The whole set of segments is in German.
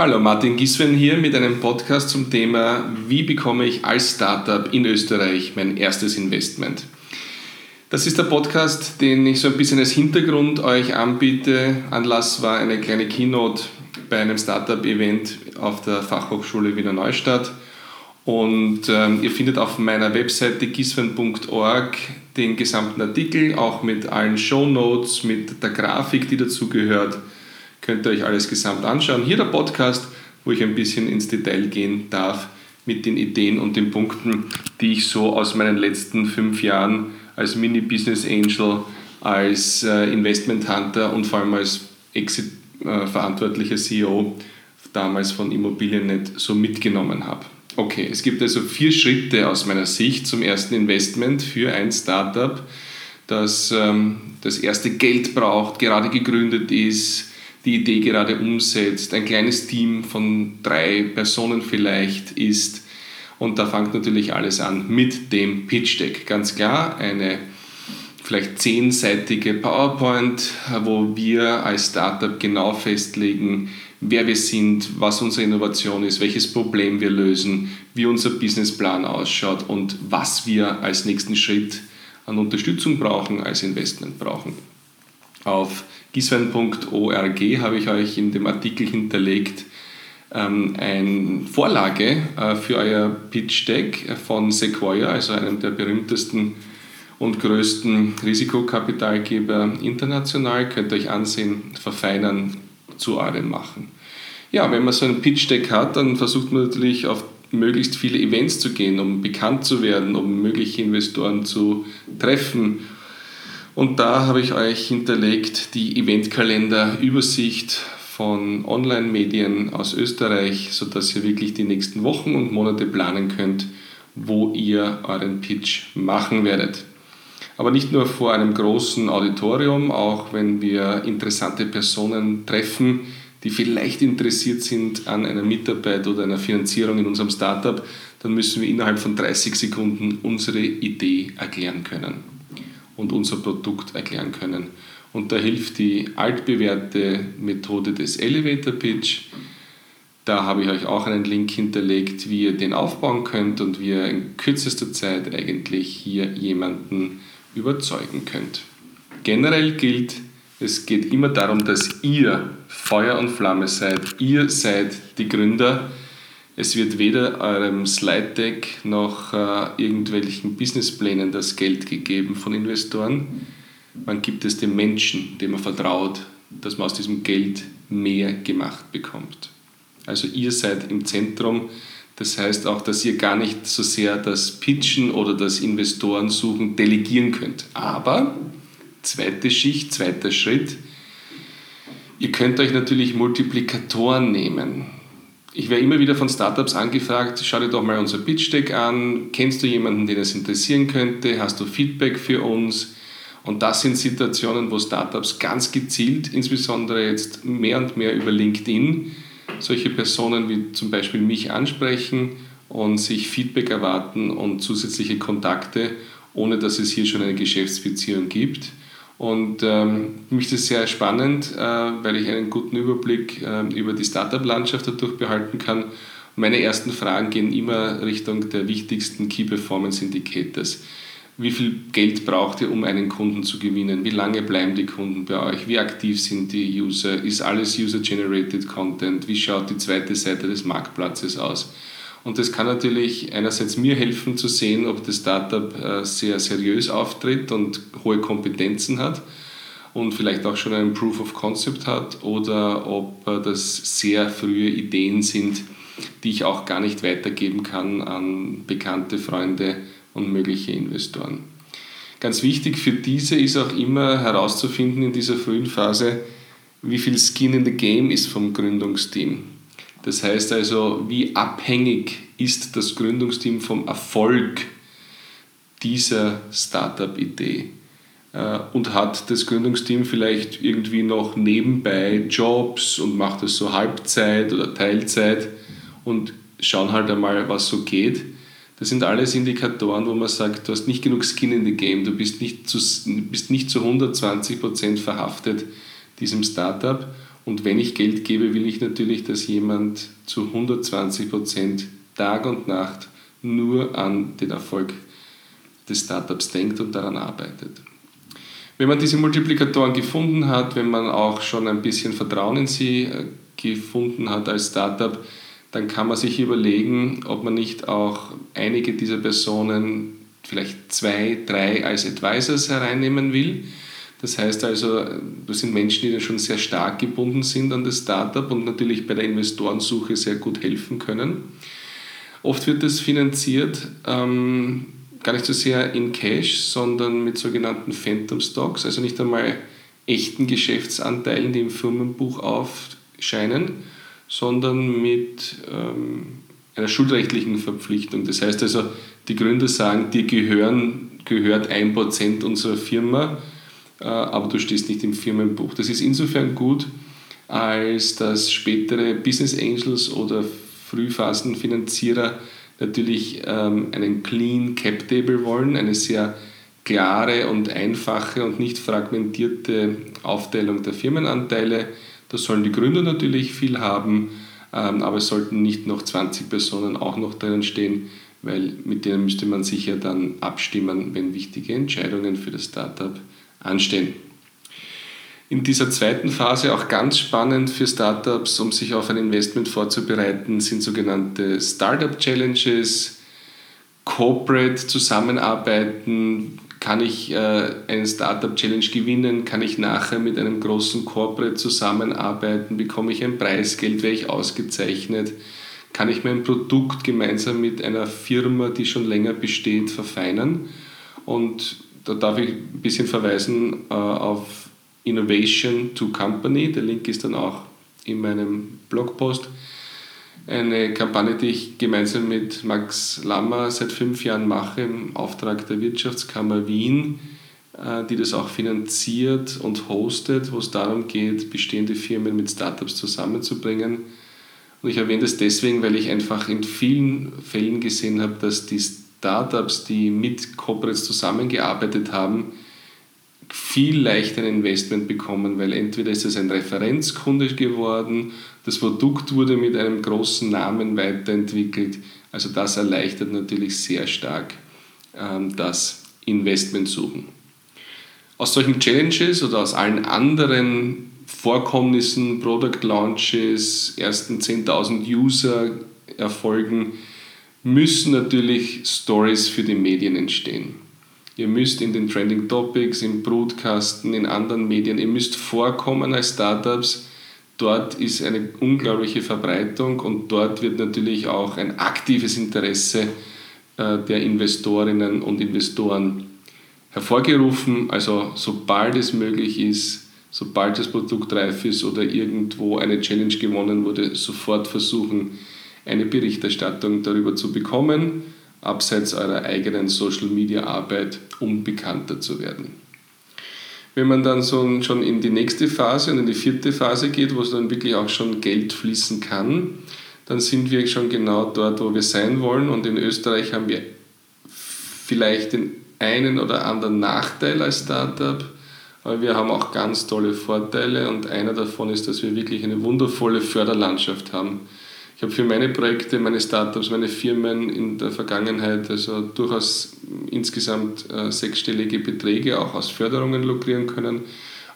Hallo, Martin Giswen hier mit einem Podcast zum Thema, wie bekomme ich als Startup in Österreich mein erstes Investment. Das ist der Podcast, den ich so ein bisschen als Hintergrund euch anbiete. Anlass war eine kleine Keynote bei einem Startup-Event auf der Fachhochschule Wiener Neustadt. Und ähm, ihr findet auf meiner Webseite giswen.org den gesamten Artikel, auch mit allen Show Notes, mit der Grafik, die dazugehört. Könnt ihr euch alles gesamt anschauen. Hier der Podcast, wo ich ein bisschen ins Detail gehen darf mit den Ideen und den Punkten, die ich so aus meinen letzten fünf Jahren als Mini-Business Angel, als äh, Investment Hunter und vor allem als Exit-verantwortlicher äh, CEO damals von Immobiliennet so mitgenommen habe. Okay, es gibt also vier Schritte aus meiner Sicht zum ersten Investment für ein Startup, das ähm, das erste Geld braucht, gerade gegründet ist, die Idee gerade umsetzt, ein kleines Team von drei Personen vielleicht ist. Und da fängt natürlich alles an mit dem Pitch Deck. Ganz klar, eine vielleicht zehnseitige PowerPoint, wo wir als Startup genau festlegen, wer wir sind, was unsere Innovation ist, welches Problem wir lösen, wie unser Businessplan ausschaut und was wir als nächsten Schritt an Unterstützung brauchen, als Investment brauchen. Auf giswein.org habe ich euch in dem Artikel hinterlegt ähm, eine Vorlage äh, für euer Pitch Deck von Sequoia, also einem der berühmtesten und größten Risikokapitalgeber international. Könnt ihr euch ansehen, verfeinern, zu eurem machen. Ja, wenn man so ein Pitch Deck hat, dann versucht man natürlich auf möglichst viele Events zu gehen, um bekannt zu werden, um mögliche Investoren zu treffen und da habe ich euch hinterlegt die Eventkalender-Übersicht von Online-Medien aus Österreich, sodass ihr wirklich die nächsten Wochen und Monate planen könnt, wo ihr euren Pitch machen werdet. Aber nicht nur vor einem großen Auditorium, auch wenn wir interessante Personen treffen, die vielleicht interessiert sind an einer Mitarbeit oder einer Finanzierung in unserem Startup, dann müssen wir innerhalb von 30 Sekunden unsere Idee erklären können und unser Produkt erklären können. Und da hilft die altbewährte Methode des Elevator Pitch. Da habe ich euch auch einen Link hinterlegt, wie ihr den aufbauen könnt und wie ihr in kürzester Zeit eigentlich hier jemanden überzeugen könnt. Generell gilt, es geht immer darum, dass ihr Feuer und Flamme seid. Ihr seid die Gründer es wird weder eurem Slide Deck noch äh, irgendwelchen Businessplänen das Geld gegeben von Investoren. Man gibt es dem Menschen, dem man vertraut, dass man aus diesem Geld mehr gemacht bekommt. Also ihr seid im Zentrum. Das heißt auch, dass ihr gar nicht so sehr das Pitchen oder das Investoren suchen delegieren könnt. Aber, zweite Schicht, zweiter Schritt, ihr könnt euch natürlich Multiplikatoren nehmen ich werde immer wieder von Startups angefragt, schau dir doch mal unser Pitch Deck an, kennst du jemanden, den es interessieren könnte, hast du Feedback für uns? Und das sind Situationen, wo Startups ganz gezielt, insbesondere jetzt mehr und mehr über LinkedIn, solche Personen wie zum Beispiel mich ansprechen und sich Feedback erwarten und zusätzliche Kontakte, ohne dass es hier schon eine Geschäftsbeziehung gibt. Und ähm, für mich ist das sehr spannend, äh, weil ich einen guten Überblick äh, über die Startup-Landschaft dadurch behalten kann. Meine ersten Fragen gehen immer Richtung der wichtigsten Key Performance Indicators. Wie viel Geld braucht ihr, um einen Kunden zu gewinnen? Wie lange bleiben die Kunden bei euch? Wie aktiv sind die User? Ist alles User-Generated Content? Wie schaut die zweite Seite des Marktplatzes aus? Und das kann natürlich einerseits mir helfen zu sehen, ob das Startup äh, sehr seriös auftritt und hohe Kompetenzen hat und vielleicht auch schon einen Proof of Concept hat oder ob äh, das sehr frühe Ideen sind, die ich auch gar nicht weitergeben kann an bekannte Freunde und mögliche Investoren. Ganz wichtig für diese ist auch immer herauszufinden in dieser frühen Phase, wie viel Skin in the Game ist vom Gründungsteam. Das heißt also, wie abhängig ist das Gründungsteam vom Erfolg dieser Startup-Idee? Äh, und hat das Gründungsteam vielleicht irgendwie noch nebenbei Jobs und macht das so Halbzeit oder Teilzeit und schauen halt einmal, was so geht. Das sind alles Indikatoren, wo man sagt, du hast nicht genug Skin in the Game, du bist nicht zu, bist nicht zu 120% verhaftet diesem Startup Und wenn ich Geld gebe, will ich natürlich, dass jemand zu 120 Prozent Tag und Nacht nur an den Erfolg des Startups denkt und daran arbeitet. Wenn man diese Multiplikatoren gefunden hat, wenn man auch schon ein bisschen Vertrauen in sie äh, gefunden hat als Startup, dann kann man sich überlegen, ob man nicht auch einige dieser Personen, vielleicht zwei, drei als Advisors hereinnehmen will. Das heißt also, das sind Menschen, die schon sehr stark gebunden sind an das Startup und natürlich bei der Investorensuche sehr gut helfen können. Oft wird das finanziert ähm, gar nicht so sehr in Cash, sondern mit sogenannten Phantom Stocks, also nicht einmal echten Geschäftsanteilen, die im Firmenbuch aufscheinen, sondern mit ähm, einer schuldrechtlichen Verpflichtung. Das heißt also, die Gründer sagen, dir gehören, gehört ein Prozent unserer Firma, aber du stehst nicht im Firmenbuch. Das ist insofern gut, als dass spätere Business Angels oder Frühphasenfinanzierer natürlich ähm, einen Clean Cap Table wollen, eine sehr klare und einfache und nicht fragmentierte Aufteilung der Firmenanteile da sollen die Gründer natürlich viel haben, ähm, aber es sollten nicht noch 20 Personen auch noch drinnen stehen, weil mit denen müsste man sich ja dann abstimmen, wenn wichtige Entscheidungen für das Startup anstehen. In dieser zweiten Phase auch ganz spannend für Startups, um sich auf ein Investment vorzubereiten, sind sogenannte Startup Challenges, Corporate Zusammenarbeiten, kann ich äh, einen Startup Challenge gewinnen? Kann ich nachher mit einem großen Corporate zusammenarbeiten? Bekomme ich ein Preisgeld? Werde ich ausgezeichnet? Kann ich mein Produkt gemeinsam mit einer Firma, die schon länger besteht, verfeinern? Und da darf ich ein bisschen verweisen äh, auf Innovation to Company. Der Link ist dann auch in meinem Blogpost eine Kampagne, die ich gemeinsam mit Max Lammer seit fünf Jahren mache im Auftrag der Wirtschaftskammer Wien, äh, die das auch finanziert und hostet, wo es darum geht, bestehende Firmen mit Startups zusammenzubringen. Und ich erwähne das deswegen, weil ich einfach in vielen Fällen gesehen habe, dass die Startups, die mit Corporates zusammengearbeitet haben, viel leichter ein Investment bekommen, weil entweder ist es ein Referenzkunde geworden, das Produkt wurde mit einem großen Namen weiterentwickelt. Also das erleichtert natürlich sehr stark ähm, das Investmentsuchen. Aus solchen Challenges oder aus allen anderen Vorkommnissen, Product Launches, ersten 10.000 User Erfolgen, müssen natürlich Stories für die Medien entstehen. Ihr müsst in den Trending Topics, im Broadcasten, in anderen Medien, ihr müsst vorkommen als Startups. Dort ist eine unglaubliche Verbreitung und dort wird natürlich auch ein aktives Interesse äh, der Investorinnen und Investoren hervorgerufen. Also sobald es möglich ist, sobald das Produkt reif ist oder irgendwo eine Challenge gewonnen wurde, sofort versuchen, eine Berichterstattung darüber zu bekommen abseits eurer eigenen Social-Media-Arbeit, um bekannter zu werden. Wenn man dann so schon in die nächste Phase und in die vierte Phase geht, wo es dann wirklich auch schon Geld fließen kann, dann sind wir schon genau dort, wo wir sein wollen. Und in Österreich haben wir vielleicht den einen oder anderen Nachteil als Startup, aber wir haben auch ganz tolle Vorteile und einer davon ist, dass wir wirklich eine wundervolle Förderlandschaft haben. Ich habe für meine Projekte, meine Startups, meine Firmen in der Vergangenheit also durchaus insgesamt äh, sechsstellige Beträge auch aus Förderungen lukrieren können.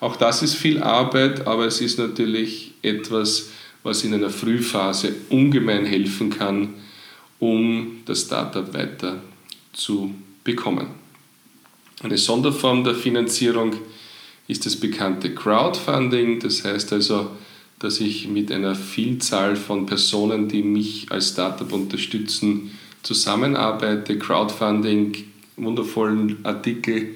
Auch das ist viel Arbeit, aber es ist natürlich etwas, was in einer Frühphase ungemein helfen kann, um das Startup weiter zu bekommen. Eine Sonderform der Finanzierung ist das bekannte Crowdfunding, das heißt also, dass ich mit einer Vielzahl von Personen, die mich als Startup unterstützen, zusammenarbeite. Crowdfunding, wundervollen Artikel,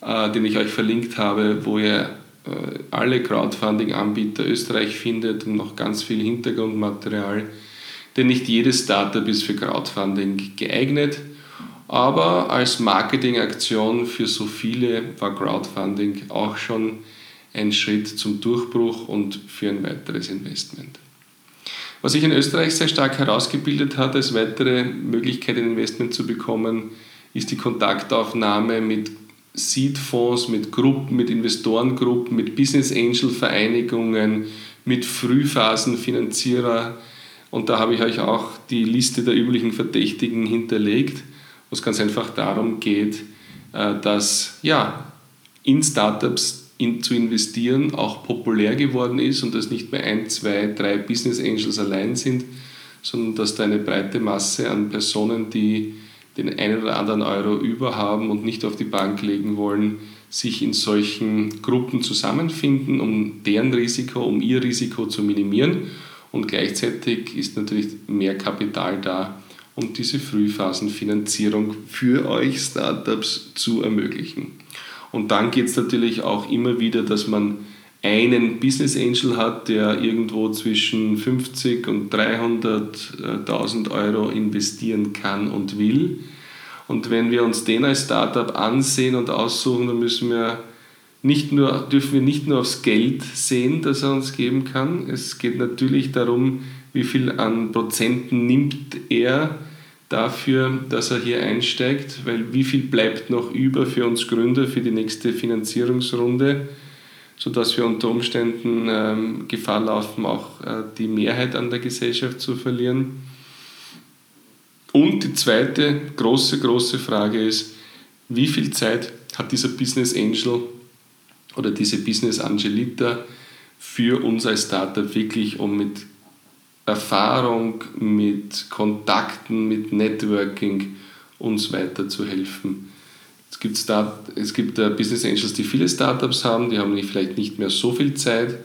äh, den ich euch verlinkt habe, wo ihr äh, alle Crowdfunding-Anbieter Österreich findet und noch ganz viel Hintergrundmaterial. Denn nicht jedes Startup ist für Crowdfunding geeignet. Aber als Marketingaktion für so viele war Crowdfunding auch schon ein Schritt zum Durchbruch und für ein weiteres Investment. Was sich in Österreich sehr stark herausgebildet hat, als weitere Möglichkeit, ein Investment zu bekommen, ist die Kontaktaufnahme mit Seed-Fonds, mit Gruppen, mit Investorengruppen, mit Business Angel-Vereinigungen, mit Frühphasenfinanzierer. Und da habe ich euch auch die Liste der üblichen Verdächtigen hinterlegt, wo es ganz einfach darum geht, äh, dass ja, in Startups in, zu investieren auch populär geworden ist und dass nicht mehr ein, zwei, drei Business Angels allein sind, sondern dass da eine breite Masse an Personen, die den einen oder anderen Euro über haben und nicht auf die Bank legen wollen, sich in solchen Gruppen zusammenfinden, um deren Risiko, um ihr Risiko zu minimieren. Und gleichzeitig ist natürlich mehr Kapital da, um diese Frühphasenfinanzierung für euch Startups zu ermöglichen. Und dann geht es natürlich auch immer wieder, dass man einen Business Angel hat, der irgendwo zwischen 50 und 300.000 Euro investieren kann und will. Und wenn wir uns den als Startup ansehen und aussuchen, dann müssen wir nicht nur, dürfen wir nicht nur aufs Geld sehen, das er uns geben kann. Es geht natürlich darum, wie viel an Prozenten nimmt er dafür, dass er hier einsteigt, weil wie viel bleibt noch über für uns Gründer für die nächste Finanzierungsrunde, sodass wir unter Umständen ähm, Gefahr laufen, auch äh, die Mehrheit an der Gesellschaft zu verlieren. Und die zweite große, große Frage ist, wie viel Zeit hat dieser Business Angel oder diese Business Angelita für uns als Startup wirklich, um mit Erfahrung, mit Kontakten, mit Networking uns weiterzuhelfen. Es gibt, Start, es gibt uh, Business Angels, die viele Startups haben, die haben vielleicht nicht mehr so viel Zeit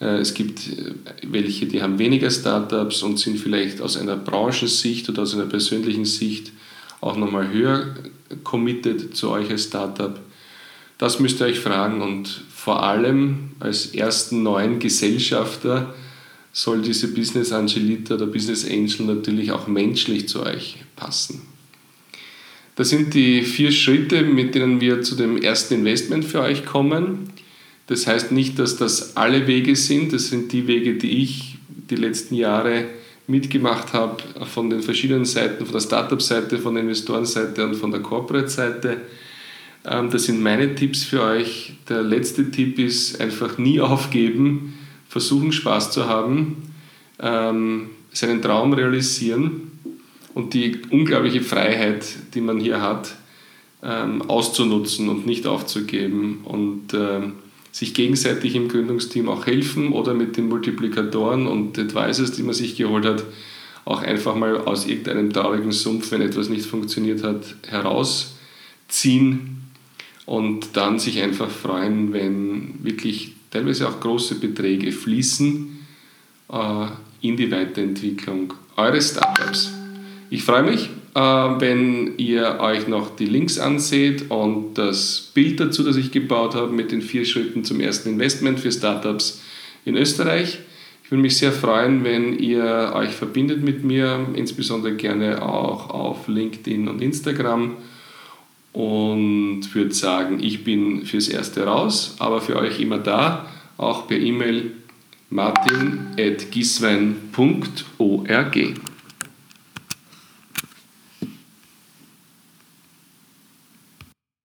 äh, es gibt äh, welche, die haben weniger Startups und sind vielleicht aus einer Branchensicht oder aus einer persönlichen Sicht auch nochmal höher committed zu euch als Startup. Das müsst ihr euch fragen und vor allem als ersten neuen Gesellschafter soll diese Business Angelita oder Business Angel natürlich auch menschlich zu euch passen. Das sind die vier Schritte, mit denen wir zu dem ersten Investment für euch kommen. Das heißt nicht, dass das alle Wege sind. Das sind die Wege, die ich die letzten Jahre mitgemacht habe, von den verschiedenen Seiten, von der Startup-Seite, von der Investorenseite und von der Corporate-Seite. Ähm, das sind meine Tipps für euch. Der letzte Tipp ist einfach nie aufgeben, versuchen Spaß zu haben, ähm, seinen Traum realisieren und die unglaubliche Freiheit, die man hier hat, ähm, auszunutzen und nicht aufzugeben. Und sich gegenseitig im Gründungsteam auch helfen oder mit den Multiplikatoren und Advisors, die man sich geholt hat, auch einfach mal aus irgendeinem traurigen Sumpf, wenn etwas nicht funktioniert hat, herausziehen und dann sich einfach freuen, wenn wirklich teilweise auch große Beträge fließen äh, in die Weiterentwicklung eures Startups. Ich freue mich äh, wenn ihr euch noch die Links anseht und das Bild dazu, das ich gebaut habe mit den vier Schritten zum ersten Investment für Startups in Österreich. Ich würde mich sehr freuen, wenn ihr euch verbindet mit mir, insbesondere gerne auch auf LinkedIn und Instagram und würde sagen, ich bin fürs Erste raus, aber für euch immer da, auch per E-Mail martin.giswein.org.